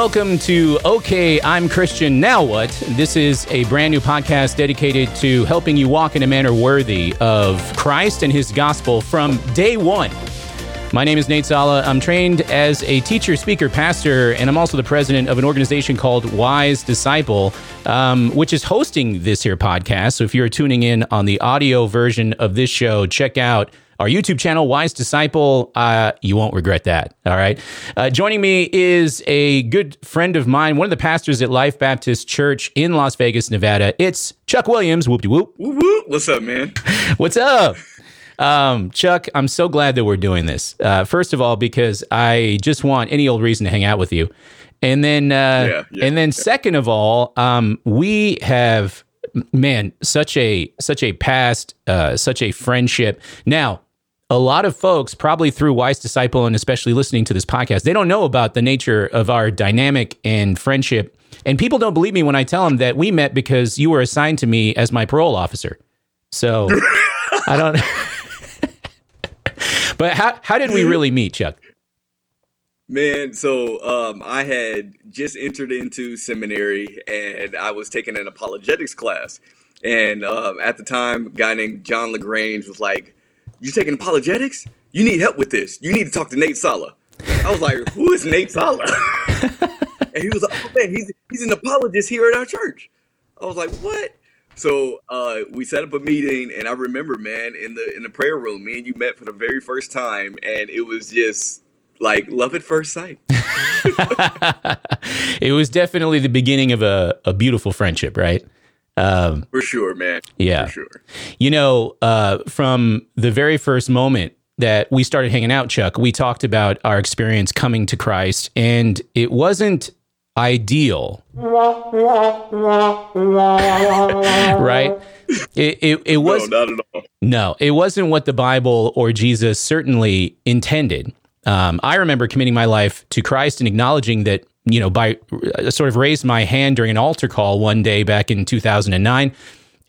welcome to OK, I'm Christian, Now What? This is a brand new podcast dedicated to helping you walk in a manner worthy of Christ and his gospel from day one. My name is Nate Sala. I'm trained as a teacher, speaker, pastor, and I'm also the president of an organization called Wise Disciple, um, which is hosting this here podcast. So if you're tuning in on the audio version of this show, check out our YouTube channel, Wise Disciple. Uh, you won't regret that. All right. Uh, joining me is a good friend of mine, one of the pastors at Life Baptist Church in Las Vegas, Nevada. It's Chuck Williams. Whoop de whoop. Whoop. What's up, man? What's up? Um, Chuck, I'm so glad that we're doing this. Uh, first of all, because I just want any old reason to hang out with you. And then, uh, yeah, yeah, and then, yeah. second of all, um, we have, man, such a such a past, uh, such a friendship. Now, a lot of folks, probably through Wise Disciple and especially listening to this podcast, they don't know about the nature of our dynamic and friendship. And people don't believe me when I tell them that we met because you were assigned to me as my parole officer. So I don't. but how, how did we really meet, Chuck? Man, so um, I had just entered into seminary and I was taking an apologetics class. And um, at the time, a guy named John LaGrange was like, you taking apologetics? You need help with this. You need to talk to Nate Sala. I was like, who is Nate Sala? and he was like, oh man, he's he's an apologist here at our church. I was like, what? So uh, we set up a meeting, and I remember, man, in the in the prayer room, me and you met for the very first time, and it was just like love at first sight. it was definitely the beginning of a, a beautiful friendship, right? Um, For sure, man. Yeah. For sure. You know, uh, from the very first moment that we started hanging out, Chuck, we talked about our experience coming to Christ, and it wasn't ideal. right? It, it, it was no, not at all. No, it wasn't what the Bible or Jesus certainly intended. Um, I remember committing my life to Christ and acknowledging that you know, by uh, sort of raised my hand during an altar call one day back in 2009.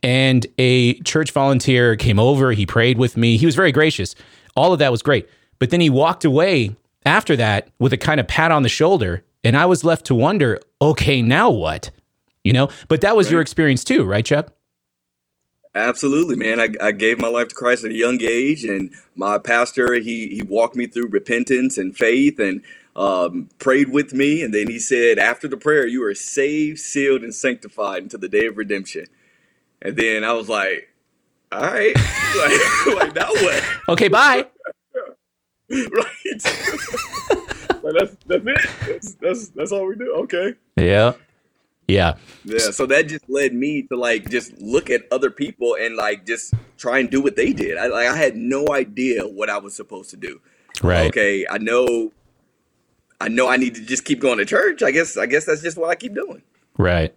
And a church volunteer came over. He prayed with me. He was very gracious. All of that was great. But then he walked away after that with a kind of pat on the shoulder. And I was left to wonder, okay, now what? You know, but that was right. your experience too, right, Chuck? Absolutely, man. I, I, gave my life to Christ at a young age, and my pastor he he walked me through repentance and faith, and um, prayed with me, and then he said, after the prayer, you are saved, sealed, and sanctified until the day of redemption. And then I was like, all right, like, like now what? Okay, bye. right. like that's that's it. That's, that's that's all we do. Okay. Yeah. Yeah. Yeah. So that just led me to like just look at other people and like just try and do what they did. I like I had no idea what I was supposed to do. Right. Okay. I know I know I need to just keep going to church. I guess I guess that's just what I keep doing. Right.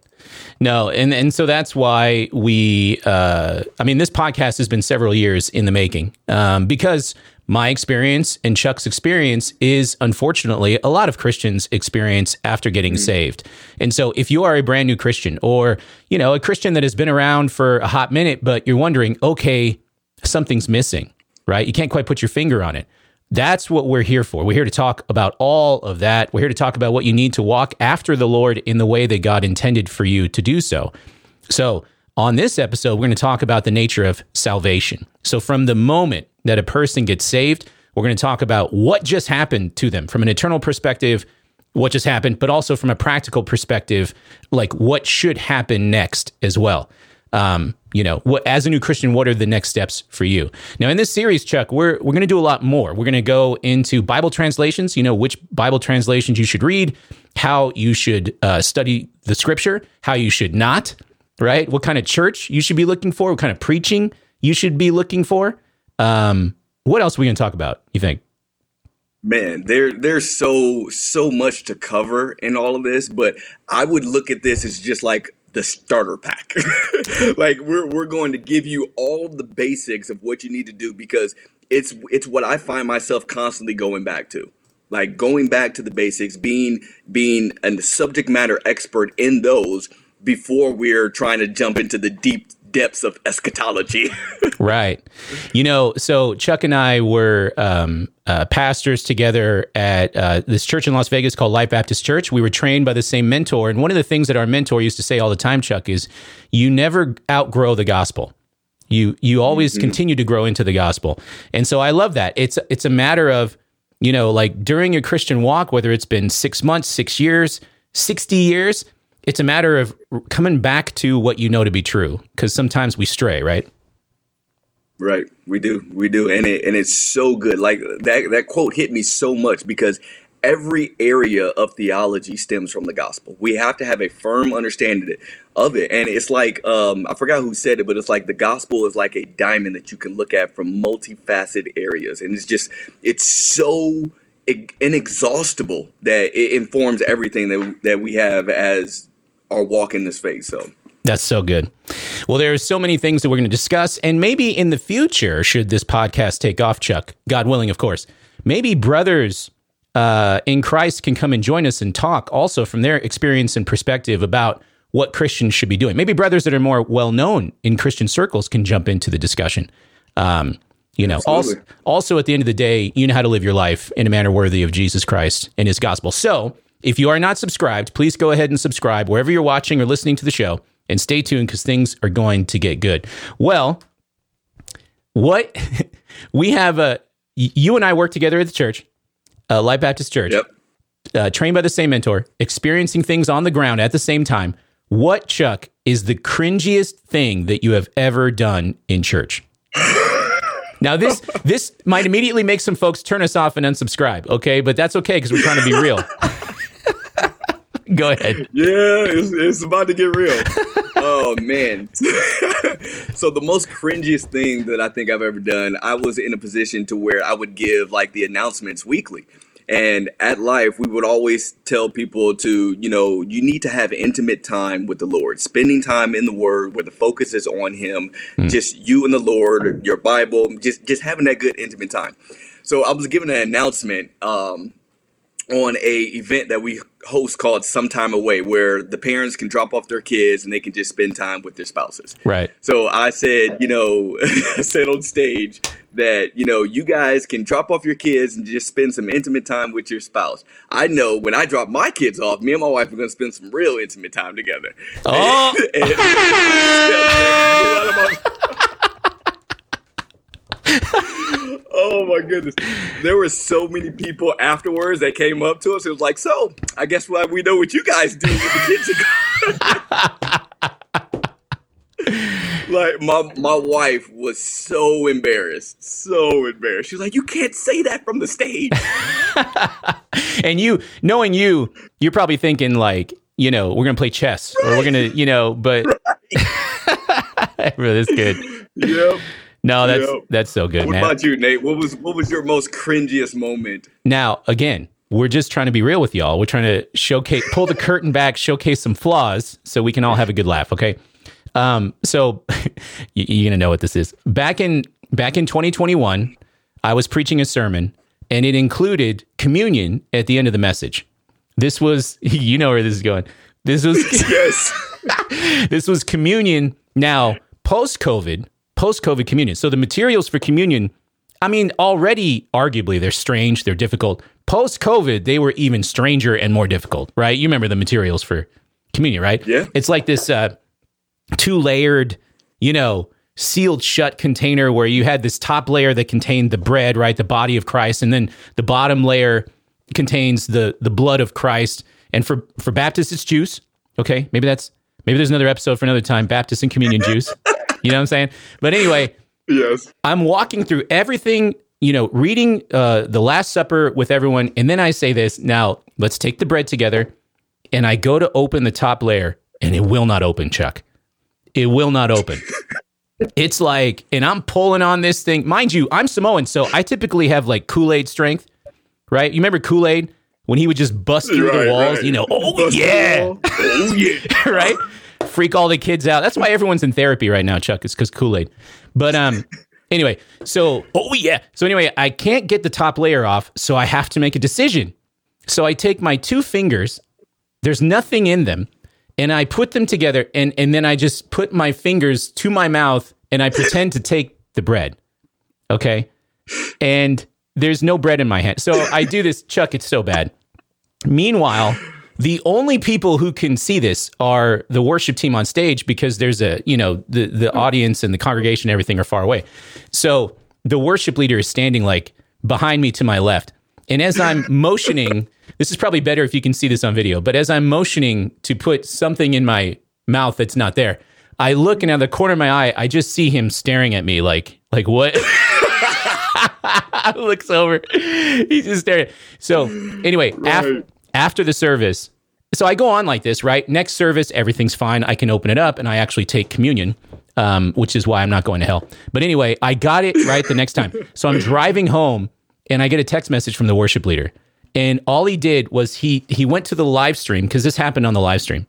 No, and and so that's why we. Uh, I mean, this podcast has been several years in the making um, because my experience and Chuck's experience is unfortunately a lot of Christians' experience after getting mm-hmm. saved. And so, if you are a brand new Christian or you know a Christian that has been around for a hot minute, but you're wondering, okay, something's missing, right? You can't quite put your finger on it. That's what we're here for. We're here to talk about all of that. We're here to talk about what you need to walk after the Lord in the way that God intended for you to do so. So, on this episode, we're going to talk about the nature of salvation. So, from the moment that a person gets saved, we're going to talk about what just happened to them from an eternal perspective, what just happened, but also from a practical perspective, like what should happen next as well um, you know, what as a new Christian, what are the next steps for you? Now, in this series, Chuck, we're we're going to do a lot more. We're going to go into Bible translations. You know, which Bible translations you should read, how you should uh, study the Scripture, how you should not, right? What kind of church you should be looking for, what kind of preaching you should be looking for. Um, what else are we going to talk about? You think? man there there's so so much to cover in all of this but i would look at this as just like the starter pack. like we're we're going to give you all the basics of what you need to do because it's it's what I find myself constantly going back to. Like going back to the basics, being being a subject matter expert in those before we're trying to jump into the deep depths of eschatology. right. You know, so Chuck and I were um, uh, pastors together at uh, this church in Las Vegas called Life Baptist Church. We were trained by the same mentor. And one of the things that our mentor used to say all the time, Chuck, is you never outgrow the gospel. You you always mm-hmm. continue to grow into the gospel. And so I love that. It's it's a matter of, you know, like during your Christian walk, whether it's been six months, six years, 60 years, it's a matter of coming back to what you know to be true because sometimes we stray, right? Right, we do, we do, and it and it's so good. Like that that quote hit me so much because every area of theology stems from the gospel. We have to have a firm understanding of it, and it's like um, I forgot who said it, but it's like the gospel is like a diamond that you can look at from multifaceted areas, and it's just it's so inexhaustible that it informs everything that that we have as our walking this faith. So. That's so good. Well, there's so many things that we're going to discuss. And maybe in the future, should this podcast take off, Chuck, God willing, of course, maybe brothers uh, in Christ can come and join us and talk also from their experience and perspective about what Christians should be doing. Maybe brothers that are more well known in Christian circles can jump into the discussion. Um, you know, also, also at the end of the day, you know how to live your life in a manner worthy of Jesus Christ and his gospel. So if you are not subscribed, please go ahead and subscribe wherever you're watching or listening to the show and stay tuned because things are going to get good. Well, what we have a you and I work together at the church, uh, Life Baptist Church, yep. uh, trained by the same mentor, experiencing things on the ground at the same time. What, Chuck, is the cringiest thing that you have ever done in church? now, this this might immediately make some folks turn us off and unsubscribe, okay? But that's okay because we're trying to be real. Go ahead. Yeah, it's, it's about to get real. oh man. so the most cringiest thing that I think I've ever done, I was in a position to where I would give like the announcements weekly. And at life, we would always tell people to, you know, you need to have intimate time with the Lord, spending time in the Word where the focus is on Him, mm. just you and the Lord, your Bible, just just having that good intimate time. So I was given an announcement um, on a event that we host called Sometime Away, where the parents can drop off their kids and they can just spend time with their spouses. Right. So I said, you know, I said on stage that, you know, you guys can drop off your kids and just spend some intimate time with your spouse. I know when I drop my kids off, me and my wife are going to spend some real intimate time together. Oh. And, and, oh my goodness. There were so many people afterwards that came up to us. It was like, so I guess we know what you guys do with the kids. like my my wife was so embarrassed, so embarrassed. She was like, "You can't say that from the stage." and you, knowing you, you're probably thinking like, you know, we're gonna play chess, right. or we're gonna, you know, but right. really, that's good. Yep. No, that's yep. that's so good. What man. about you, Nate? What was what was your most cringiest moment? Now, again, we're just trying to be real with y'all. We're trying to showcase, pull the curtain back, showcase some flaws, so we can all have a good laugh. Okay. Um, so you're gonna know what this is. Back in back in 2021, I was preaching a sermon, and it included communion at the end of the message. This was, you know where this is going. This was yes. this was communion. Now, post COVID, post COVID communion. So the materials for communion, I mean, already arguably they're strange, they're difficult. Post COVID, they were even stranger and more difficult, right? You remember the materials for communion, right? Yeah. It's like this uh, two layered, you know, sealed shut container where you had this top layer that contained the bread, right? The body of Christ. And then the bottom layer contains the the blood of Christ. And for for Baptists, it's juice. Okay. Maybe that's maybe there's another episode for another time. Baptist and communion juice. You know what I'm saying? But anyway, yes. I'm walking through everything, you know, reading uh, the Last Supper with everyone. And then I say this now, let's take the bread together. And I go to open the top layer and it will not open, Chuck. It will not open. it's like, and I'm pulling on this thing. Mind you, I'm Samoan, so I typically have like Kool Aid strength, right? You remember Kool Aid? When he would just bust through right, the walls, right. you know, oh bust yeah, oh yeah, right? Freak all the kids out. That's why everyone's in therapy right now, Chuck. It's because Kool Aid. But um, anyway, so oh yeah. So anyway, I can't get the top layer off, so I have to make a decision. So I take my two fingers. There's nothing in them, and I put them together, and and then I just put my fingers to my mouth, and I pretend to take the bread. Okay, and there's no bread in my hand, so I do this. Chuck, it's so bad. Meanwhile, the only people who can see this are the worship team on stage because there's a you know the the hmm. audience and the congregation, and everything are far away. So the worship leader is standing like behind me to my left, and as I'm motioning, this is probably better if you can see this on video. But as I'm motioning to put something in my mouth that's not there, I look and out of the corner of my eye, I just see him staring at me like like what. looks over. He's just staring. So anyway, Right. after the service, so I go on like this, right? Next service, everything's fine. I can open it up and I actually take communion, um, which is why I'm not going to hell. But anyway, I got it right the next time. So I'm driving home and I get a text message from the worship leader. And all he did was he he went to the live stream because this happened on the live stream.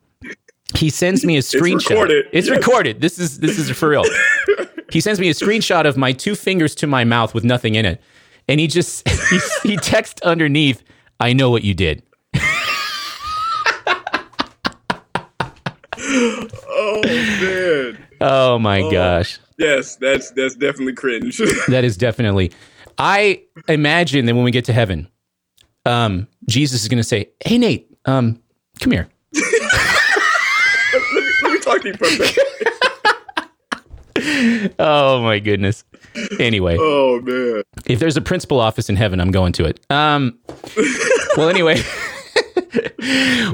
He sends me a screenshot. It's recorded. It's Yes. recorded. This is this is for real. he sends me a screenshot of my two fingers to my mouth with nothing in it, and he just he, he texts underneath, "I know what you did." Oh man. Oh my gosh. Yes, that's that's definitely cringe. That is definitely. I imagine that when we get to heaven, um, Jesus is going to say, "Hey Nate, um, come here." let, me, let me talk to you for a minute. Oh my goodness. Anyway, Oh man. if there's a principal office in heaven, I'm going to it. Um, well, anyway.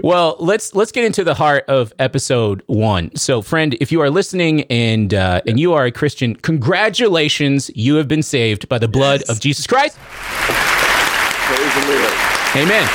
well, let's let's get into the heart of episode one. So, friend, if you are listening and uh, and you are a Christian, congratulations, you have been saved by the blood of Jesus Christ. Praise the Lord. Amen.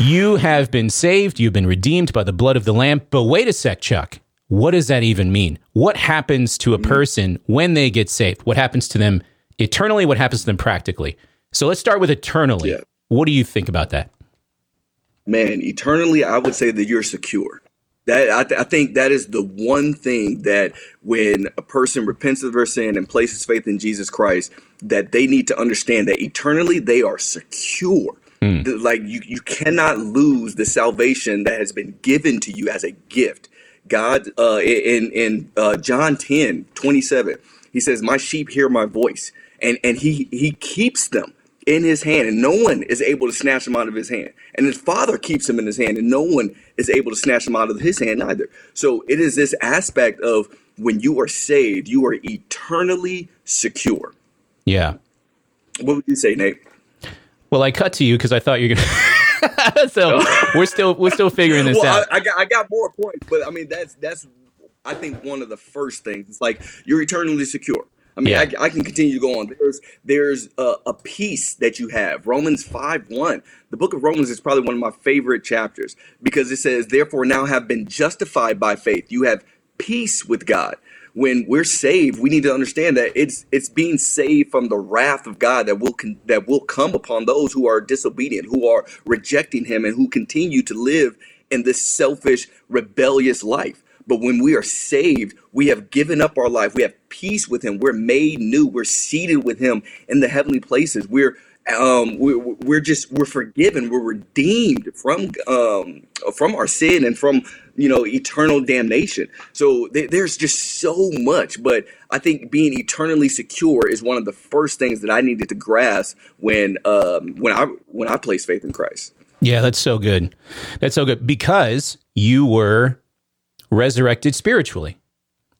You have been saved. You've been redeemed by the blood of the Lamb. But wait a sec, Chuck. What does that even mean? What happens to a person when they get saved? What happens to them eternally? What happens to them practically? So let's start with eternally. Yeah. What do you think about that? man, eternally, I would say that you're secure. That I, th- I think that is the one thing that when a person repents of their sin and places faith in Jesus Christ, that they need to understand that eternally they are secure. The- Like you, you cannot lose the salvation that has been given to you as a gift. God, uh, in in uh, John 10, 27, he says, "My sheep hear my voice," and and he he keeps them in his hand, and no one is able to snatch him out of his hand. And his father keeps him in his hand, and no one is able to snatch him out of his hand either. So it is this aspect of when you are saved, you are eternally secure. Yeah. What would you say, Nate? Well, I cut to you because I thought you're gonna. so we're still we're still figuring this Well, out. I, I got I got more points, but I mean that's that's I think one of the first things. It's like you're eternally secure. I mean, Yeah. I, I can continue to go on. There's there's a, a peace that you have. Romans five one. The book of Romans is probably one of my favorite chapters because it says, "Therefore now have been justified by faith. You have peace with God." When we're saved, we need to understand that it's it's being saved from the wrath of God that will con- that will come upon those who are disobedient, who are rejecting Him, and who continue to live in this selfish, rebellious life. But when we are saved, we have given up our life. We have peace with Him. We're made new. We're seated with Him in the heavenly places. We're um, we're, we're just we're forgiven. We're redeemed from um, from our sin and from you know eternal damnation. So th- there's just so much. But I think being eternally secure is one of the first things that I needed to grasp when um, when I when I placed faith in Christ. Yeah, that's so good. That's so good because you were resurrected spiritually,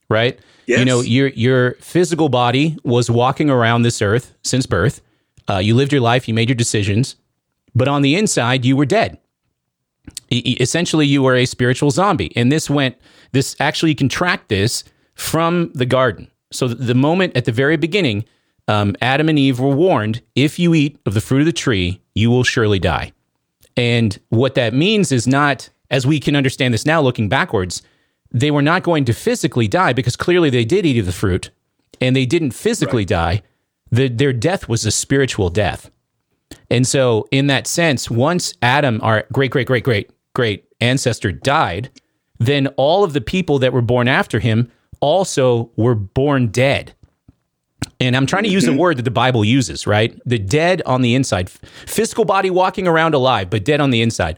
right? You know, your your physical body was walking around this earth since birth. Uh, you lived your life, you made your decisions, but on the inside, you were dead. E- essentially, you were a spiritual zombie, and this went. This actually, you can track this from the garden. So, the moment at the very beginning, um, Adam and Eve were warned: if you eat of the fruit of the tree, you will surely die. And what that means is not, as we can understand this now looking backwards, they were not going to physically die because clearly they did eat of the fruit and they didn't physically die. The, their death was a spiritual death. And so, in that sense, once Adam, our great, great, great, great, great ancestor, died, then all of the people that were born after him also were born dead. And I'm trying to use a mm-hmm. word that the Bible uses, right? The dead on the inside, physical body walking around alive, but dead on the inside.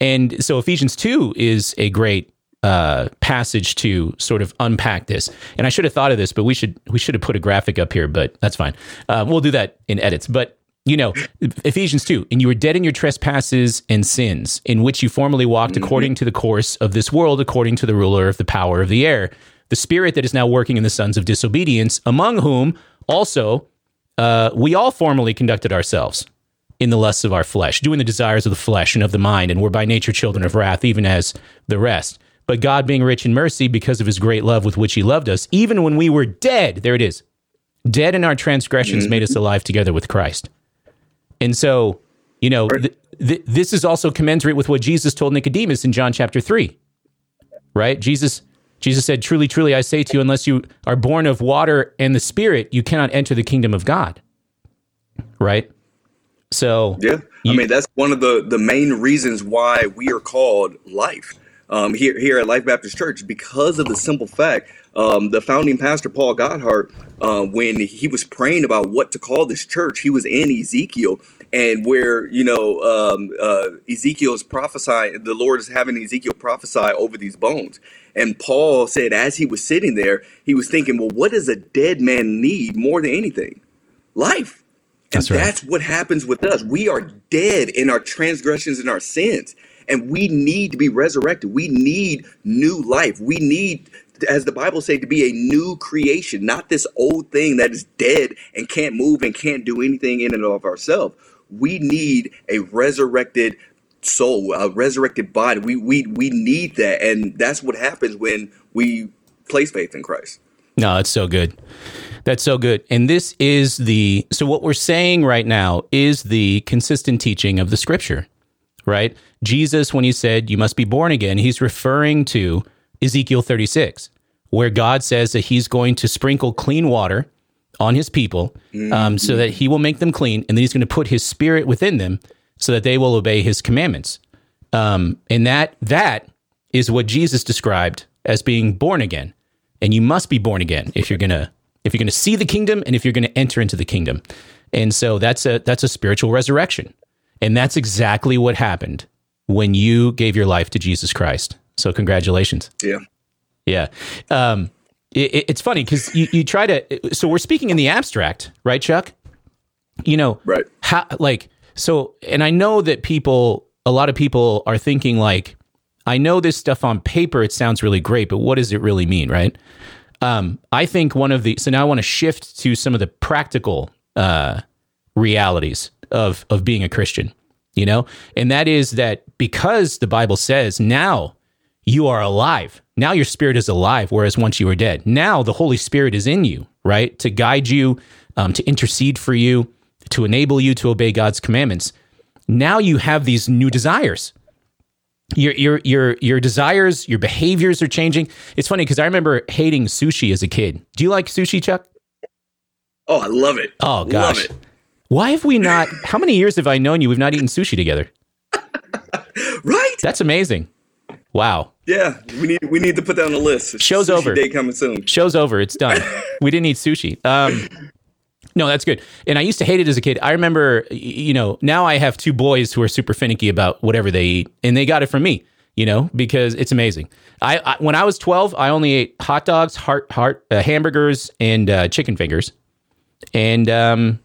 And so Ephesians 2 is a great uh, passage to sort of unpack this. And I should have thought of this, but we should we should have put a graphic up here, but that's fine. Uh, we'll do that in edits. But you know, Ephesians 2, and you were dead in your trespasses and sins, in which you formerly walked mm-hmm. according to the course of this world, according to the ruler of the power of the air, the spirit that is now working in the sons of disobedience, among whom also uh, we all formerly conducted ourselves in the lusts of our flesh, doing the desires of the flesh and of the mind, and were by nature children of wrath, even as the rest. But God, being rich in mercy, because of his great love with which he loved us, even when we were dead, there it is, dead in our transgressions, mm-hmm. made us alive together with Christ. And so, you know, th- th- this is also commensurate with what Jesus told Nicodemus in John chapter 3. Right? Jesus Jesus said, "Truly, truly I say to you, unless you are born of water and the Spirit, you cannot enter the kingdom of God." Right? So, yeah. You, I mean, that's one of the the main reasons why we are called life. Um, here, here at Life Baptist Church, because of the simple fact um, the founding pastor Paul Goddard, uh, when he was praying about what to call this church, he was in Ezekiel, and where you know um, uh, Ezekiel's prophesying, the Lord is having Ezekiel prophesy over these bones. And Paul said, as he was sitting there, he was thinking, well, what does a dead man need more than anything? Life. And that's, right. that's what happens with us. We are dead in our transgressions and our sins and we need to be resurrected. We need new life. We need as the Bible says, to be a new creation, not this old thing that is dead and can't move and can't do anything in and of ourselves. We need a resurrected soul, a resurrected body. We we we need that, and that's what happens when we place faith in Christ. No, that's so good. That's so good. And this is the so what we're saying right now is the consistent teaching of the scripture, right? Jesus, when he said you must be born again, he's referring to Ezekiel 36, where God says that he's going to sprinkle clean water on his people um, so that he will make them clean, and then he's going to put his spirit within them so that they will obey his commandments. Um, and that that is what Jesus described as being born again. And you must be born again if you're gonna if you're gonna see the kingdom and if you're gonna enter into the kingdom. And so that's a that's a spiritual resurrection. And that's exactly what happened when you gave your life to Jesus Christ. So congratulations. Yeah. Yeah. Um, it, it's funny because you, you try to, so we're speaking in the abstract, right, Chuck? You know, right. How, like, so, and I know that people, a lot of people are thinking like, I know this stuff on paper, it sounds really great, but what does it really mean, right? Um, I think one of the, so now I want to shift to some of the practical uh, realities of, of being a Christian, you know? And that is that because the Bible says now you are alive. Now your spirit is alive, whereas once you were dead. Now the Holy Spirit is in you, right? To guide you, um, to intercede for you, to enable you to obey God's commandments. Now you have these new desires. Your your your your desires, your behaviors are changing. It's funny because I remember hating sushi as a kid. Do you like sushi, Chuck? Oh, I love it. Oh gosh. Why have we not? How many years have I known you? We've not eaten sushi together. right. That's amazing. Wow. Yeah, we need we need to put that on the list. Show's sushi over. Day coming soon. Show's over. It's done. we didn't eat sushi. Um, no, that's good. And I used to hate it as a kid. I remember, you know, now I have two boys who are super finicky about whatever they eat, and they got it from me. You know, because it's amazing. I, I when I was twelve, I only ate hot dogs, heart, heart, uh, hamburgers, and uh, chicken fingers, and um,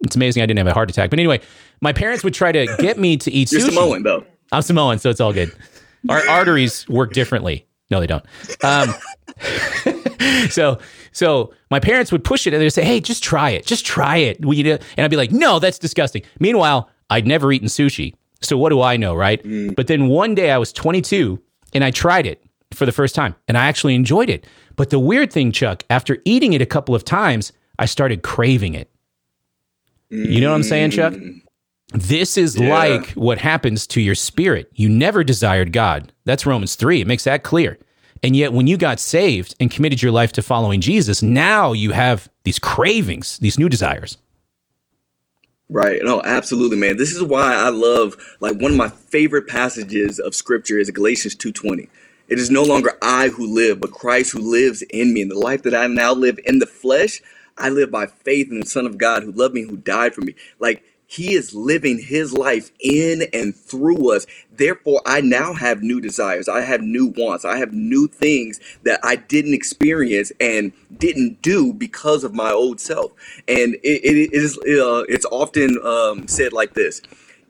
it's amazing I didn't have a heart attack. But anyway, my parents would try to get me to eat You're sushi. Samoan, though. I'm Samoan, so it's all good. Our arteries work differently. No, they don't. Um, so, so my parents would push it and they'd say, "Hey, just try it. Just try it." We, and I'd be like, "No, that's disgusting." Meanwhile, I'd never eaten sushi, so what do I know, right? Mm. But then one day I was 22 and I tried it for the first time, and I actually enjoyed it. But the weird thing, Chuck, after eating it a couple of times, I started craving it. You know what I'm saying, Chuck? Mm. This is yeah. like what happens to your spirit. You never desired God. That's Romans 3. It makes that clear. And yet, when you got saved and committed your life to following Jesus, now you have these cravings, these new desires. Right. No, absolutely, man. This is why I love like one of my favorite passages of scripture is Galatians 2:20. It is no longer I who live, but Christ who lives in me. And the life that I now live in the flesh, I live by faith in the Son of God who loved me, who died for me. Like he is living his life in and through us. Therefore, I now have new desires. I have new wants. I have new things that I didn't experience and didn't do because of my old self. And it, it is uh, it's often um, said like this: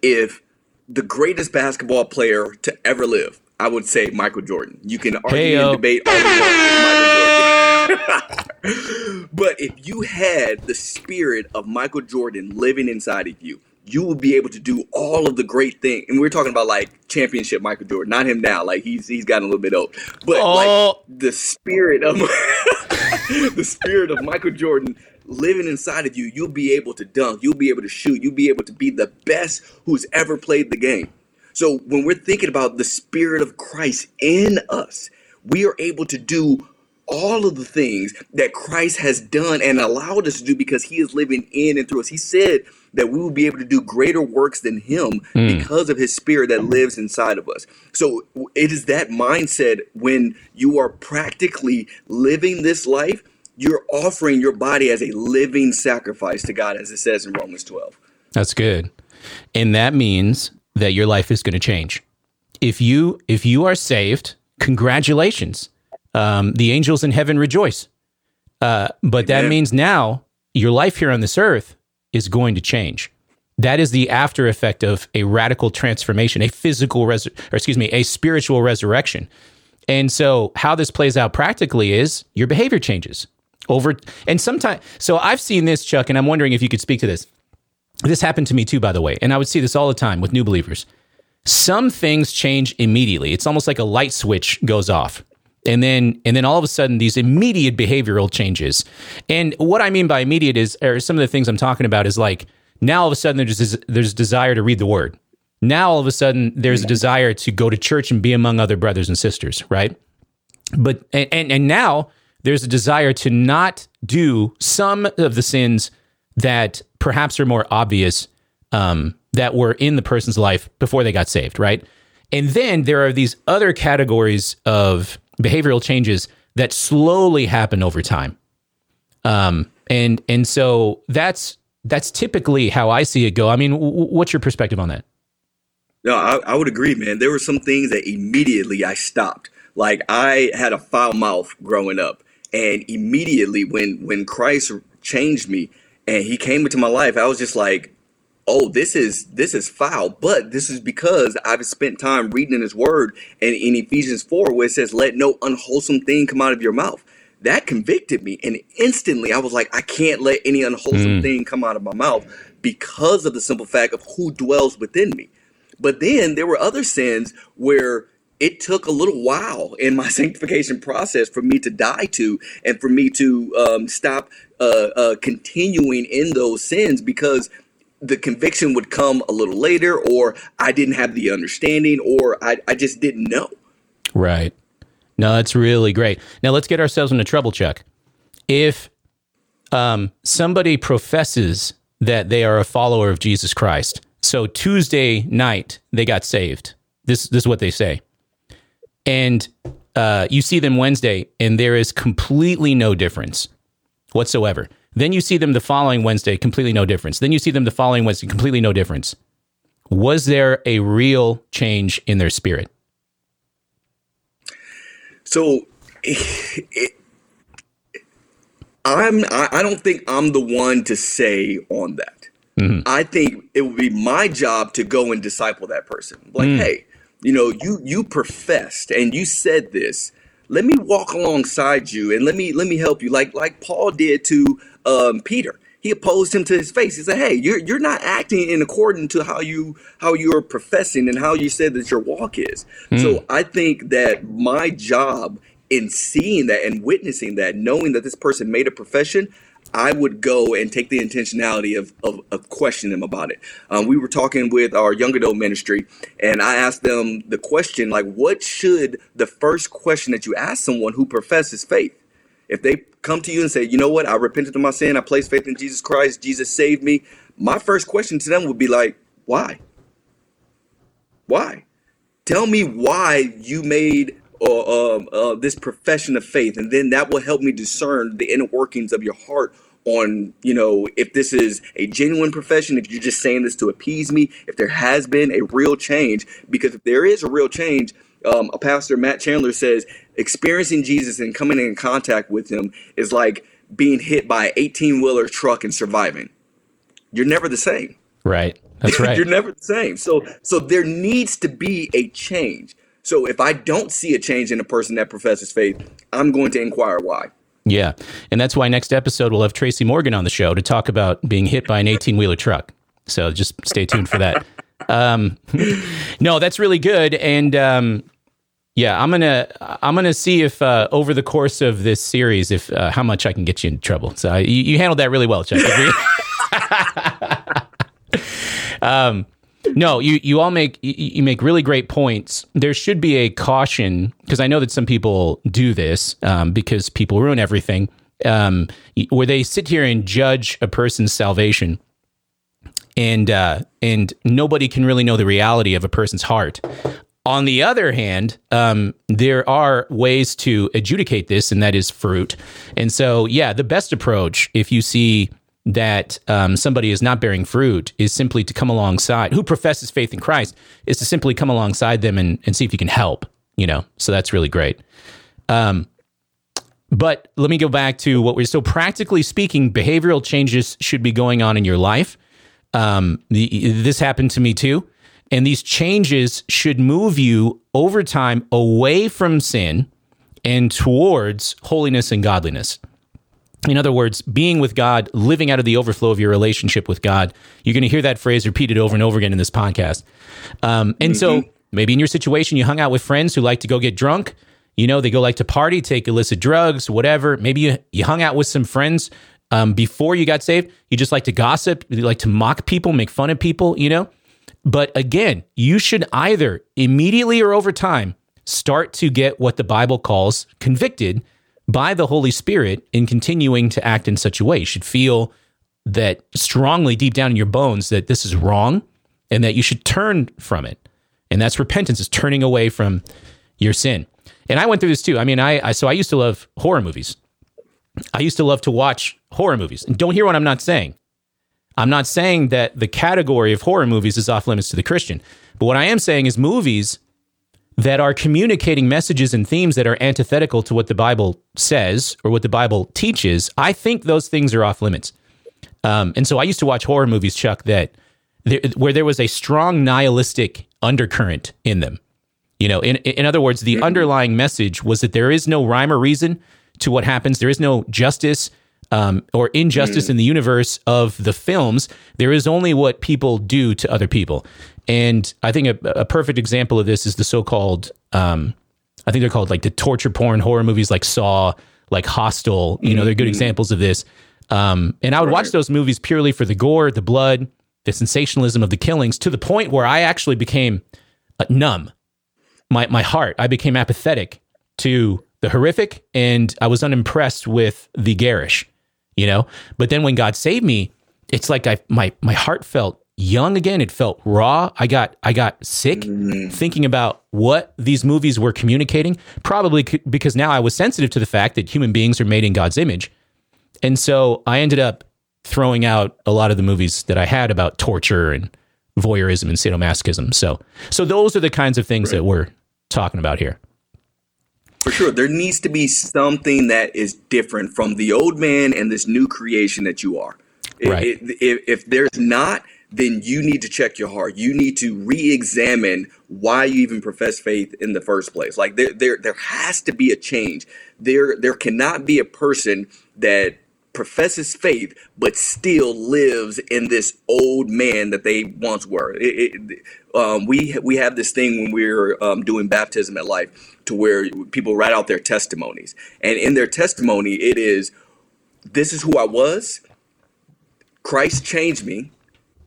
If the greatest basketball player to ever live, I would say Michael Jordan. You can argue Hey-o. and debate all Michael Jordan. but if you had the spirit of Michael Jordan living inside of you, you would be able to do all of the great things. And we're talking about like championship Michael Jordan, not him now. Like he's he's gotten a little bit old, but oh. like the spirit of the spirit of Michael Jordan living inside of you, you'll be able to dunk, you'll be able to shoot, you'll be able to be the best who's ever played the game. So when we're thinking about the spirit of Christ in us, we are able to do all of the things that Christ has done and allowed us to do because he is living in and through us. He said that we will be able to do greater works than him mm. because of his spirit that lives inside of us. So it is that mindset when you are practically living this life, you're offering your body as a living sacrifice to God, as it says in Romans 12. That's good. And that means that your life is going to change. If you if you are saved, congratulations um, the angels in heaven rejoice. Uh, but that means now your life here on this earth is going to change. That is the after effect of a radical transformation, a physical, res- or excuse me, a spiritual resurrection. And so, how this plays out practically is your behavior changes over. And sometimes, so I've seen this, Chuck, and I'm wondering if you could speak to this. This happened to me too, by the way. And I would see this all the time with new believers. Some things change immediately. It's almost like a light switch goes off and then and then all of a sudden these immediate behavioral changes. And what i mean by immediate is or some of the things i'm talking about is like now all of a sudden there's there's desire to read the word. Now all of a sudden there's a desire to go to church and be among other brothers and sisters right? But and and, and now there's a desire to not do some of the sins that perhaps are more obvious um, that were in the person's life before they got saved right? And then there are these other categories of behavioral changes that slowly happen over time. Um, and and so that's that's typically how I see it go. I mean, w- what's your perspective on that? No, I, I would agree, man. There were some things that immediately I stopped. Like I had a foul mouth growing up, and immediately when when Christ changed me and He came into my life, I was just like, oh, this is this is foul. But this is because I've spent time reading in His Word, and in Ephesians four, where it says, "Let no unwholesome thing come out of your mouth." That convicted me, and instantly I was like, I can't let any unwholesome mm. thing come out of my mouth because of the simple fact of who dwells within me. But then there were other sins where it took a little while in my sanctification process for me to die to and for me to um, stop uh, uh, continuing in those sins because the conviction would come a little later, or I didn't have the understanding, or I, I just didn't know. Right. No, that's really great. Now let's get ourselves into trouble, Chuck. If um, somebody professes that they are a follower of Jesus Christ, so Tuesday night they got saved. This this is what they say, and uh, you see them Wednesday, and there is completely no difference whatsoever. Then you see them the following Wednesday, completely no difference. Then you see them the following Wednesday, completely no difference. Was there a real change in their spirit? So, it, I'm. I don't think I'm the one to say on that. Mm-hmm. I think it would be my job to go and disciple that person. Like, mm. hey, you know, you you professed and you said this. Let me walk alongside you and let me let me help you, like like Paul did to um, Peter. He opposed him to his face. He said, "Hey, you're you're not acting in accordance to how you how you're professing and how you said that your walk is." Mm. So I think that my job in seeing that and witnessing that, knowing that this person made a profession, I would go and take the intentionality of, of, of questioning them about it. Um, we were talking with our young adult ministry, and I asked them the question like, what should the first question that you ask someone who professes faith? If they come to you and say, you know what, I repented of my sin, I placed faith in Jesus Christ, Jesus saved me, my first question to them would be like, why? Why? Tell me why you made uh, uh, uh, this profession of faith, and then that will help me discern the inner workings of your heart on you know if this is a genuine profession if you're just saying this to appease me if there has been a real change because if there is a real change um, a pastor matt chandler says experiencing jesus and coming in contact with him is like being hit by an 18 wheeler truck and surviving. You're never the same. Right. That's right. You're never the same. So so there needs to be a change so if i don't see a change in a person that professes faith i'm going to inquire why yeah. And that's why next episode we'll have Tracy Morgan on the show to talk about being hit by an 18 wheeler truck. So just stay tuned for that. Um, no, that's really good. And, um, yeah, I'm gonna I'm gonna see if uh, over the course of this series, if uh, how much I can get you in trouble. So you, you handled that really well, Chuck. um, no, you you all make you make really great points. There should be a caution because I know that some people do this um, because people ruin everything. Um, where they sit here and judge a person's salvation, and uh, and nobody can really know the reality of a person's heart. On the other hand, um, there are ways to adjudicate this, and that is fruit. And so, yeah, the best approach if you see that um, somebody is not bearing fruit is simply to come alongside who professes faith in Christ is to simply come alongside them and, and see if you can help, you know? So that's really great. Um, but let me go back to what we're so practically speaking, behavioral changes should be going on in your life. Um, the, this happened to me too. And these changes should move you over time away from sin and towards holiness and godliness. In other words, being with God, living out of the overflow of your relationship with God. You're going to hear that phrase repeated over and over again in this podcast. Um, and mm-hmm. so maybe in your situation, you hung out with friends who like to go get drunk. You know, they go like to party, take illicit drugs, whatever. Maybe you, you hung out with some friends um, before you got saved. You just like to gossip, you like to mock people, make fun of people, you know? But again, you should either immediately or over time start to get what the Bible calls convicted by the Holy Spirit in continuing to act in such a way. You should feel that strongly deep down in your bones that this is wrong and that you should turn from it. And that's repentance, is turning away from your sin. And I went through this too. I mean, I, I so I used to love horror movies. I used to love to watch horror movies. And don't hear what I'm not saying. I'm not saying that the category of horror movies is off limits to the Christian. But what I am saying is movies that are communicating messages and themes that are antithetical to what the Bible says or what the Bible teaches, I think those things are off limits. Um, and so I used to watch horror movies, Chuck, that there, where there was a strong nihilistic undercurrent in them. You know, in in other words, the underlying message was that there is no rhyme or reason to what happens. There is no justice um, or injustice mm. in the universe of the films. There is only what people do to other people. And I think a, a perfect example of this is the so-called, um, I think they're called like the torture porn horror movies, like Saw, like Hostel. You know, they're good mm-hmm. examples of this. Um, and I would right. watch those movies purely for the gore, the blood, the sensationalism of the killings, to the point where I actually became uh, numb. My my heart, I became apathetic to the horrific, and I was unimpressed with the garish. You know, but then when God saved me, it's like I my my heart felt young again. It felt raw. I got I got sick mm-hmm. thinking about what these movies were communicating. Probably because now I was sensitive to the fact that human beings are made in God's image, and so I ended up throwing out a lot of the movies that I had about torture and voyeurism and sadomasochism. So so those are the kinds of things right. that we're talking about here. For sure, there needs to be something that is different from the old man and this new creation that you are. Right. If, if there's not, then you need to check your heart. You need to re-examine why you even profess faith in the first place. Like there, there, there has to be a change. There, there cannot be a person that professes faith but still lives in this old man that they once were. It, it, um, we we have this thing when we're um, doing baptism at life to where people write out their testimonies, and in their testimony, it is, "This is who I was. Christ changed me."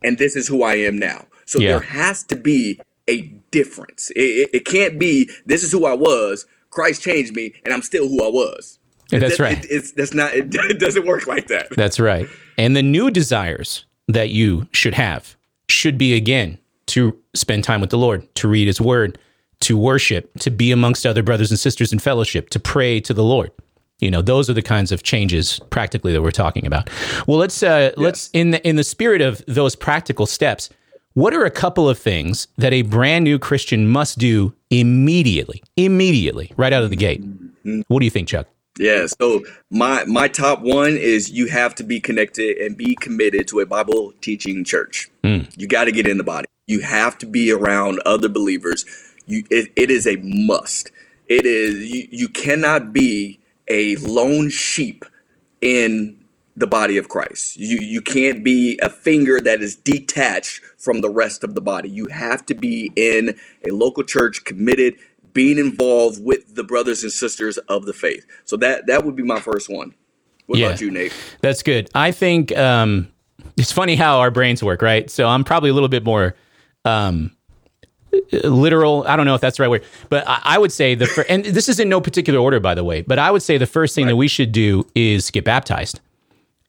and this is who I am now. So yeah. there has to be a difference. It, it, it, can't be this is who I was. Christ changed me, and I'm still who I was. That's right. It, it's that's not. It, it doesn't work like that. That's right. And the new desires that you should have should be again to spend time with the Lord, to read His Word, to worship, to be amongst other brothers and sisters in fellowship, to pray to the Lord. You know, those are the kinds of changes practically that we're talking about. Well, let's uh, let's in the in the spirit of those practical steps. What are a couple of things that a brand new Christian must do immediately, immediately, right out of the gate? What do you think, Chuck? Yeah, so my my top one is you have to be connected and be committed to a Bible teaching church. Hmm. You got to get in the body. You have to be around other believers. You it, it is a must. It is you, you cannot be a lone sheep in the body of Christ. You you can't be a finger that is detached from the rest of the body. You have to be in a local church committed, being involved with the brothers and sisters of the faith. So that that would be my first one. What Yeah. about you, Nate? That's good. I think um, it's funny how our brains work, right? So I'm probably a little bit more um, literal. I don't know if that's the right word, but I, I would say the fir- and this is in no particular order, by the way. But I would say the first thing that we should do is get baptized.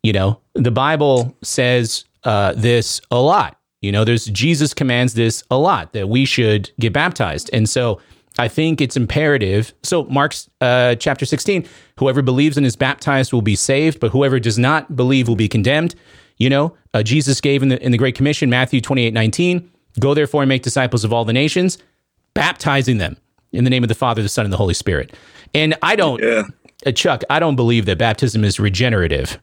You know, the Bible says uh, this a lot. You know, there's Jesus commands this a lot that we should get baptized, and so I think it's imperative. So Mark's uh, chapter 16, whoever believes and is baptized will be saved, but whoever does not believe will be condemned. You know, uh, Jesus gave in the in the Great Commission, Matthew 28, 19, go therefore and make disciples of all the nations, baptizing them in the name of the Father, the Son, and the Holy Spirit. And I don't, Yeah. uh, Chuck, I don't believe that baptism is regenerative,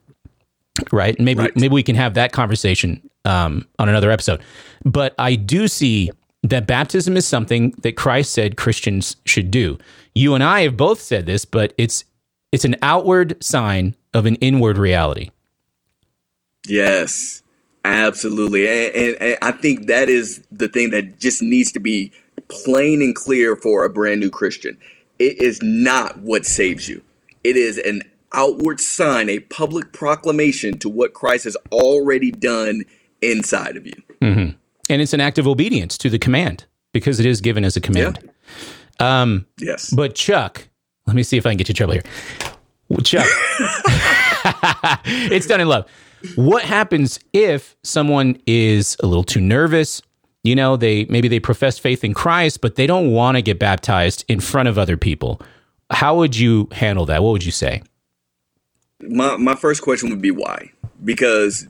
right? Maybe Right. maybe we can have that conversation um, on another episode. But I do see that baptism is something that Christ said Christians should do. You and I have both said this, but it's it's an outward sign of an inward reality. Yes, absolutely. And, and, and I think that is the thing that just needs to be plain and clear for a brand new Christian. It is not what saves you, it is an outward sign, a public proclamation to what Christ has already done inside of you. Mm-hmm. And it's an act of obedience to the command because it is given as a command. Um, Yes. But Chuck, let me see if I can get you trouble here. Well, Chuck, it's done in love. What happens if someone is a little too nervous? You know, they maybe they profess faith in Christ, but they don't want to get baptized in front of other people. How would you handle that? What would you say? my my first question would be why because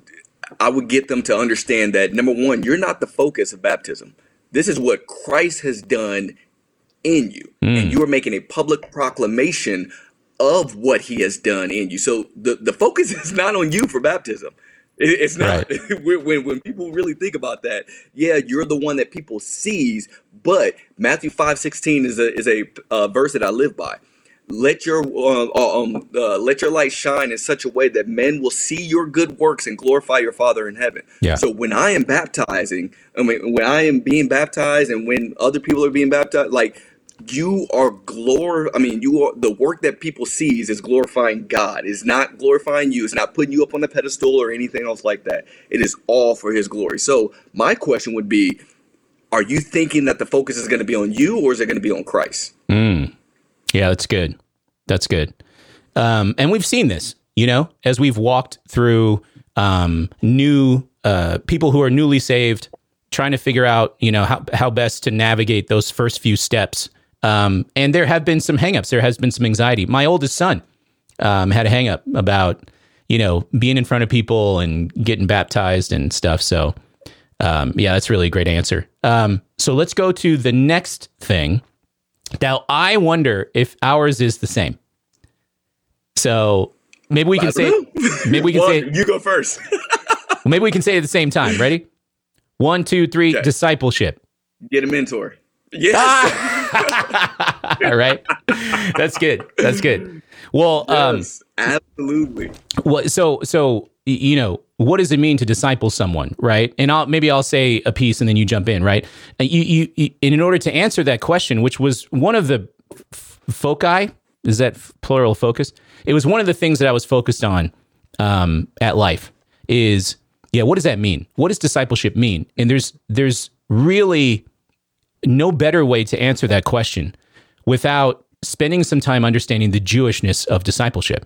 i would get them to understand that number one you're not the focus of baptism. This is what christ has done in you. And you are making a public proclamation of what he has done in you. So the, the focus is not on you for baptism. It- it's not. When, when when people really think about that yeah you're the one that people sees but matthew 5 16 is a is a uh, verse that i live by let your uh, uh, um, uh, let your light shine in such a way that men will see your good works and glorify your Father in heaven. Yeah. So when I am baptizing, I mean, when I am being baptized, and when other people are being baptized, like you are glor. I mean, you are the work that people sees is glorifying God. Is not glorifying you. It's not putting you up on the pedestal or anything else like that. It is all for His glory. So my question would be. Are you thinking that the focus is going to be on you or is it going to be on Christ? Yeah, that's good. That's good. Um, and we've seen this, you know, as we've walked through um, new uh, people who are newly saved, trying to figure out, you know, how, how best to navigate those first few steps. Um, and there have been some hangups. There has been some anxiety. My oldest son um, had a hangup about, you know, being in front of people and getting baptized and stuff. So, um, yeah, that's really a great answer. Um, so let's go to the next thing. Now, I wonder if ours is the same. So maybe we can say, maybe we can Well, say, you go first. maybe we can say it at the same time. Ready? One, two, three. Okay. Discipleship. Get a mentor. Yes. Ah! All right, that's good. That's good. Well, um, yes, absolutely. Well, so so you know, what does it mean to disciple someone, right? And I'll maybe I'll say a piece and then you jump in, right? Uh, You, you, you in order to answer that question, which was one of the f- foci, is that f- plural focus? It was one of the things that I was focused on um, at life. Is yeah, what does that mean? What does discipleship mean? And there's there's really no better way to answer that question without spending some time understanding the Jewishness of discipleship.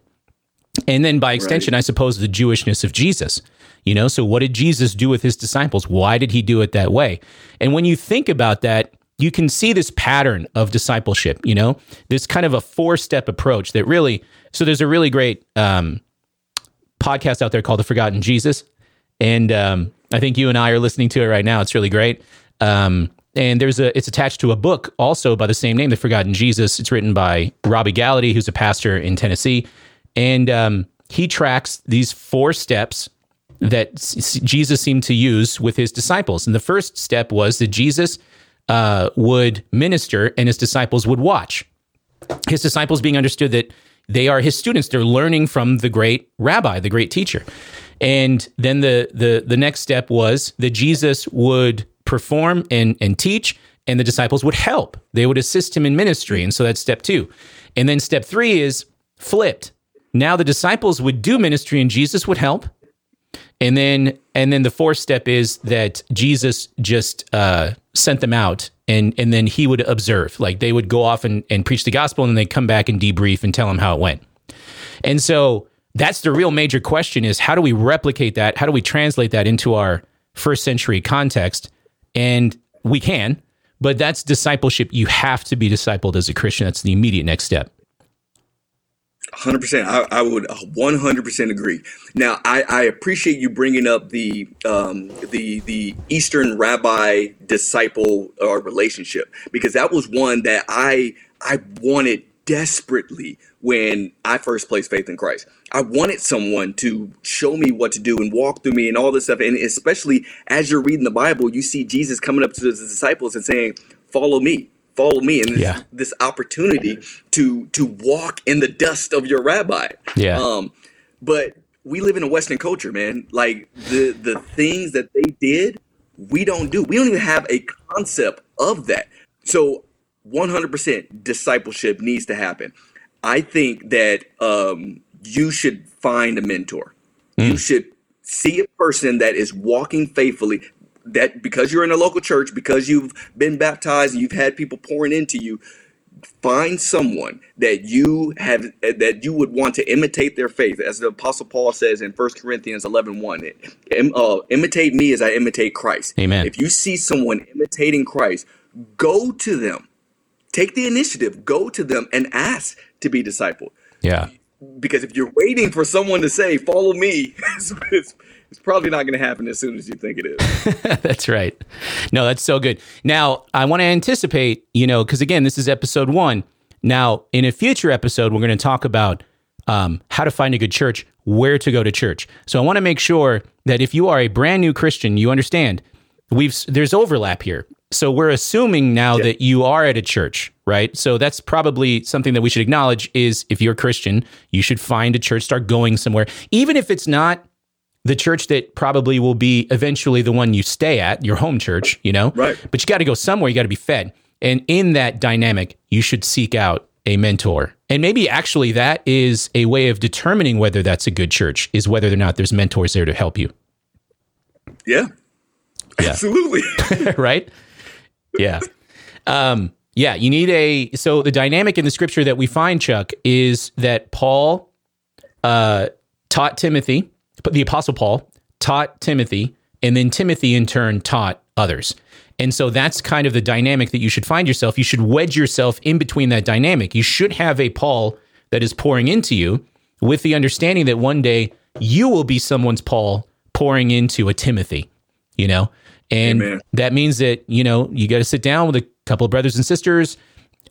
And then by extension, I suppose the Jewishness of Jesus. You know, so what did Jesus do with his disciples? Why did he do it that way? And when you think about that, you can see this pattern of discipleship, you know, this kind of a four step approach that really, so there's a really great um, podcast out there called The Forgotten Jesus. And um, I think you and I are listening to it right now. It's really great. Um, and there's a, it's attached to a book also by the same name, The Forgotten Jesus. It's written by Robby Gallaty, who's a pastor in Tennessee. And um, he tracks these four steps that Jesus seemed to use with his disciples. And the first step was that Jesus uh, would minister and his disciples would watch. His disciples being understood that they are his students. They're learning from the great rabbi, the great teacher. And then the the the next step was that Jesus would perform and and teach, and the disciples would help. They would assist him in ministry. And so that's step two. And then step three is flipped. Now the disciples would do ministry and Jesus would help. And then and then the fourth step is that Jesus just uh, sent them out and and then he would observe. Like they would go off and, and preach the gospel and then they'd come back and debrief and tell him how it went. And so that's the real major question is how do we replicate that? How do we translate that into our first century context? And we can, but that's discipleship. You have to be discipled as a Christian. That's the immediate next step. 100%. I, I would 100% agree. Now, I, I appreciate you bringing up the um, the the Eastern rabbi disciple uh, relationship because that was one that I I wanted desperately when I first placed faith in Christ. I wanted someone to show me what to do and walk through me and all this stuff. And especially as you're reading the Bible, you see Jesus coming up to his disciples and saying, "Follow me." Follow me and this, yeah. this opportunity to to walk in the dust of your rabbi. Yeah. Um but we live in a western culture man. Like the the things that they did we don't do. We don't even have a concept of that. So 100% discipleship needs to happen. I think that um you should find a mentor. Mm. you should see a person that is walking faithfully that because you're in a local church, because you've been baptized and you've had people pouring into you, find someone that you have that you would want to imitate their faith. As the apostle paul says in 1 corinthians 11 1 uh, imitate me as i imitate christ. Amen. If you see someone imitating christ go to them. Take the initiative. Go to them and ask to be discipled. Yeah. Because if you're waiting for someone to say follow me it's, it's, it's probably not going to happen as soon as you think it is. that's right. No, that's so good. Now, I want to anticipate, you know, because again, this is episode one. Now, in a future episode, we're going to talk about um, how to find a good church, where to go to church. So I want to make sure that if you are a brand new Christian, you understand we've there's overlap here. So we're assuming now yeah. that you are at a church, right? So that's probably something that we should acknowledge is if you're a Christian, you should find a church, start going somewhere, even if it's not the church that probably will be eventually the one you stay at, your home church, you know? Right. But you got to go somewhere, you got to be fed. And in that dynamic, you should seek out a mentor. And maybe actually that is a way of determining whether that's a good church, is whether or not there's mentors there to help you. Yeah. yeah. Absolutely. right? Yeah. Um, yeah, you need a so the dynamic in the scripture that we find, Chuck, is that Paul uh, taught Timothy but the Apostle Paul taught Timothy, and then Timothy in turn taught others. And so that's kind of the dynamic that you should find yourself. You should wedge yourself in between that dynamic. You should have a Paul that is pouring into you with the understanding that one day you will be someone's Paul pouring into a Timothy, you know? And Amen. that means that, you know, you got to sit down with a couple of brothers and sisters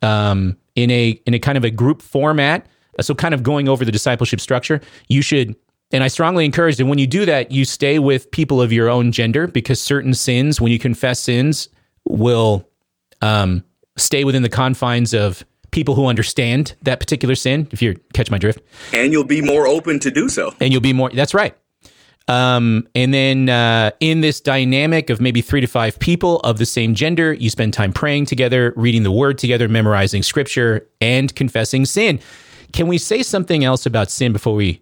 um, in a in a kind of a group format. So kind of going over the discipleship structure, you should and I strongly encourage that when you do that, you stay with people of your own gender because certain sins, when you confess sins, will um, stay within the confines of people who understand that particular sin. If you catch my drift, and you'll be more open to do so, and you'll be more. That's right. Um, and then uh, in this dynamic of maybe three to five people of the same gender, you spend time praying together, reading the word together, memorizing scripture, and confessing sin. Can we say something else about sin before we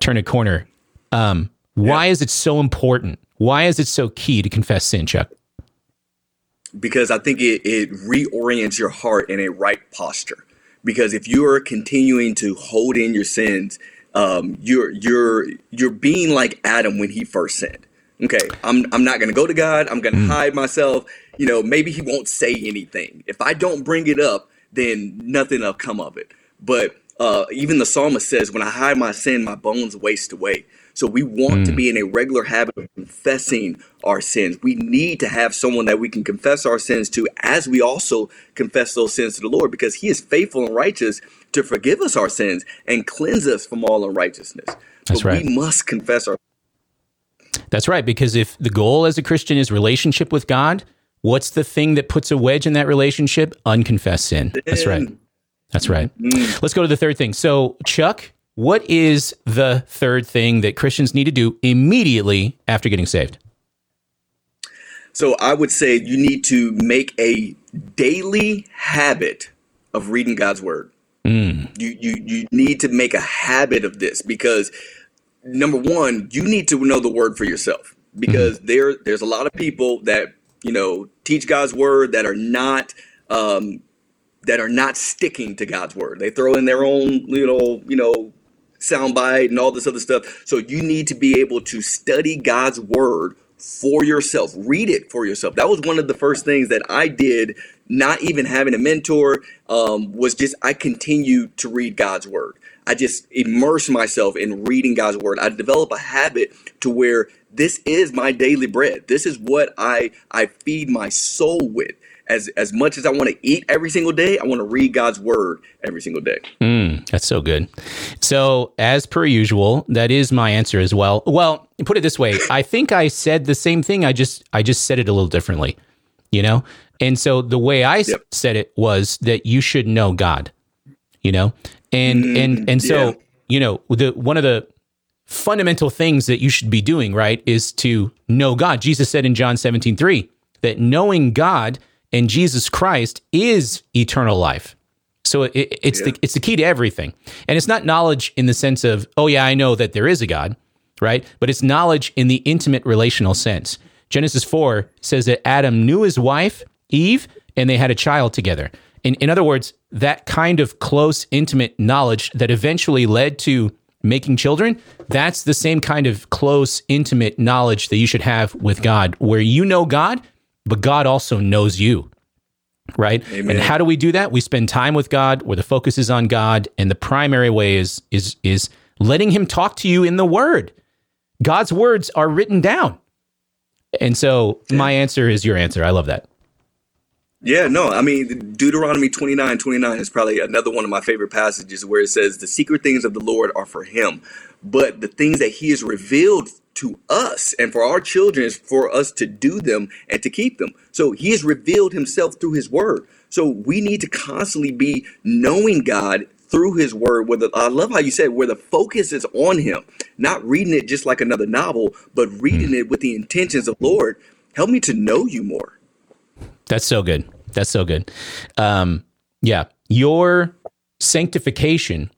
turn a corner. Um, why yeah. is it so important? Why is it so key to confess sin, Chuck? Because I think it, it reorients your heart in a right posture. Because if you are continuing to hold in your sins, um, you're you're you're being like Adam when he first sinned. Okay, I'm I'm not going to go to God. I'm going to mm. hide myself. you know, maybe he won't say anything. If I don't bring it up, then nothing will come of it. But uh, even the psalmist says, when I hide my sin, my bones waste away. So we want mm. to be in a regular habit of confessing our sins. We need to have someone that we can confess our sins to as we also confess those sins to the Lord because he is faithful and righteous to forgive us our sins and cleanse us from all unrighteousness. That's but right. We must confess our That's right because if the goal as a Christian is relationship with God, what's the thing that puts a wedge in that relationship? Unconfessed sin. That's right. That's right. Mm. Let's go to the third thing. So, Chuck, what is the third thing that Christians need to do immediately after getting saved? So I would say you need to make a daily habit of reading God's word. Mm. You, you you need to make a habit of this because number one, you need to know the word for yourself because mm. there there's a lot of people that you know teach God's word that are not um, that are not sticking to God's word. They throw in their own little you know soundbite and all this other stuff. So you need to be able to study God's word for yourself. Read it for yourself. That was one of the first things that I did, not even having a mentor, um, was just I continued to read God's word. I just immerse myself in reading God's word. I develop a habit to where this is my daily bread. This is what I I feed my soul with as as much as I want to eat every single day, I want to read God's word every single day. Mm, that's so good. So, as per usual, that is my answer as well. Well, put it this way, I think I said the same thing. I just I just said it a little differently, you know. And so the way I yep. said it was that you should know God, you know, and mm, and and so yeah. you know the one of the fundamental things that you should be doing right is to know God. Jesus said in John 17, 3, that knowing God and Jesus Christ is eternal life. So it, it's yeah. the it's the key to everything, and it's not knowledge in the sense of oh yeah I know that there is a God, right? But it's knowledge in the intimate relational sense. Genesis four says that Adam knew his wife Eve, and they had a child together. In in other words, that kind of close, intimate knowledge that eventually led to making children, that's the same kind of close, intimate knowledge that you should have with God, where you know God but God also knows you. Right. Amen. And how do we do that? We spend time with God where the focus is on God. And the primary way is is is letting him talk to you in the word. God's words are written down. And so my answer is your answer. I love that. Yeah, no, I mean, Deuteronomy 29 29 is probably another one of my favorite passages where it says, The secret things of the Lord are for him, but the things that he has revealed to us and for our children is for us to do them and to keep them. So he has revealed himself through his word. So we need to constantly be knowing God through his word where the, I love how you said where the focus is on him, not reading it just like another novel, but reading it with the intentions of Lord, help me to know you more. That's so good. That's so good. Um, yeah, your sanctification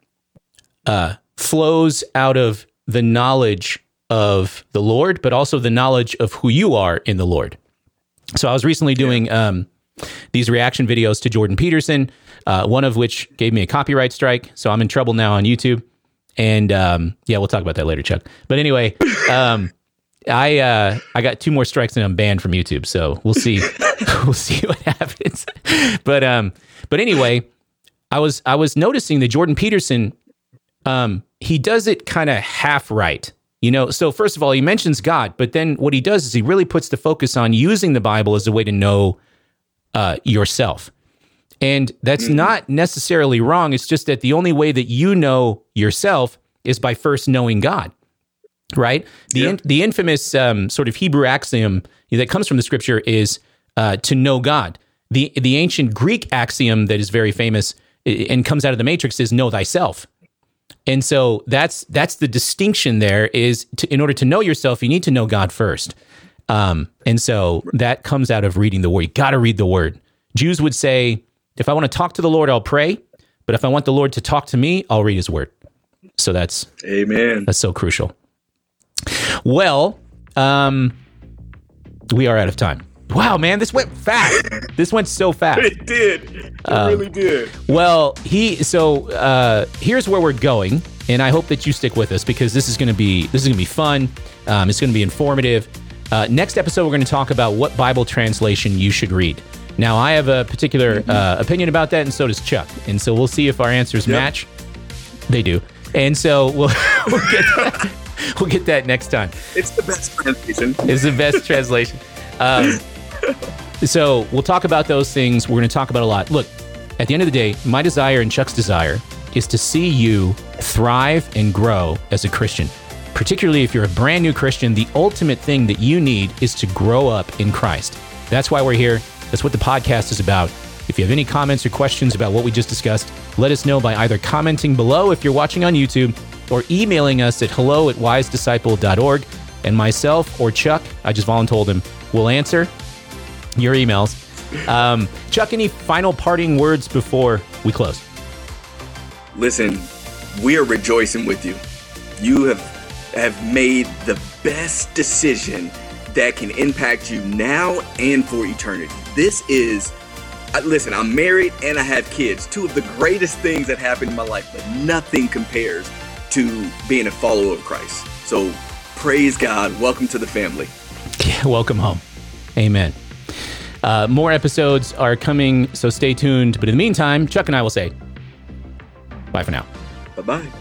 uh, flows out of the knowledge of the Lord, but also the knowledge of who you are in the Lord. So I was recently doing um, these reaction videos to Jordan Peterson, uh, one of which gave me a copyright strike. So I'm in trouble now on YouTube. And um, yeah, we'll talk about that later, Chuck. But anyway, um, I uh, I got two more strikes and I'm banned from YouTube. So we'll see we'll see what happens. But um, but anyway, I was I was noticing that Jordan Peterson um, he does it kind of half right. You know, so first of all, he mentions God, but then what he does is he really puts the focus on using the Bible as a way to know uh, yourself. And that's mm-hmm. not necessarily wrong. It's just that the only way that you know yourself is by first knowing God, right? The, in, the infamous um, sort of Hebrew axiom that comes from the scripture is uh, to know God. The, the ancient Greek axiom that is very famous and comes out of the Matrix is know thyself. And so that's that's the distinction there is to, in order to know yourself, you need to know God first. Um, and so that comes out of reading the word. You got to read the word. Jews would say, if I want to talk to the Lord, I'll pray. But if I want the Lord to talk to me, I'll read his word. So that's Amen. That's so crucial. Well, um, we are out of time. Wow, man, this went fast. this went so fast. It did. It um, really did. Well, he so uh, here's where we're going, and I hope that you stick with us because this is going to be this is going to be fun. Um, it's going to be informative. Uh, next episode, we're going to talk about what Bible translation you should read. Now, I have a particular uh, opinion about that, and so does Chuck. And so we'll see if our answers Yep. match. They do. And so we'll, we'll, get that, we'll get that next time. It's the best translation. Is the best translation. Um, so we'll talk about those things. We're going to talk about a lot. Look, at the end of the day, my desire and Chuck's desire is to see you thrive and grow as a Christian. Particularly if you're a brand new Christian, the ultimate thing that you need is to grow up in Christ. That's why we're here. That's what the podcast is about. If you have any comments or questions about what we just discussed, let us know by either commenting below if you're watching on YouTube or emailing us at hello at wisedisciple.org. And myself or Chuck, I just voluntold him, will answer your emails. Um, Chuck, any final parting words before we close? Listen, we are rejoicing with you. You have have made the best decision that can impact you now and for eternity. This is listen, I'm married and I have kids. Two of the greatest things that happened in my life, but nothing compares to being a follower of Christ. So praise God. Welcome to the family. Yeah, Welcome home. Amen. Uh, more episodes are coming, so stay tuned. But in the meantime, Chuck and I will say bye for now. Bye bye.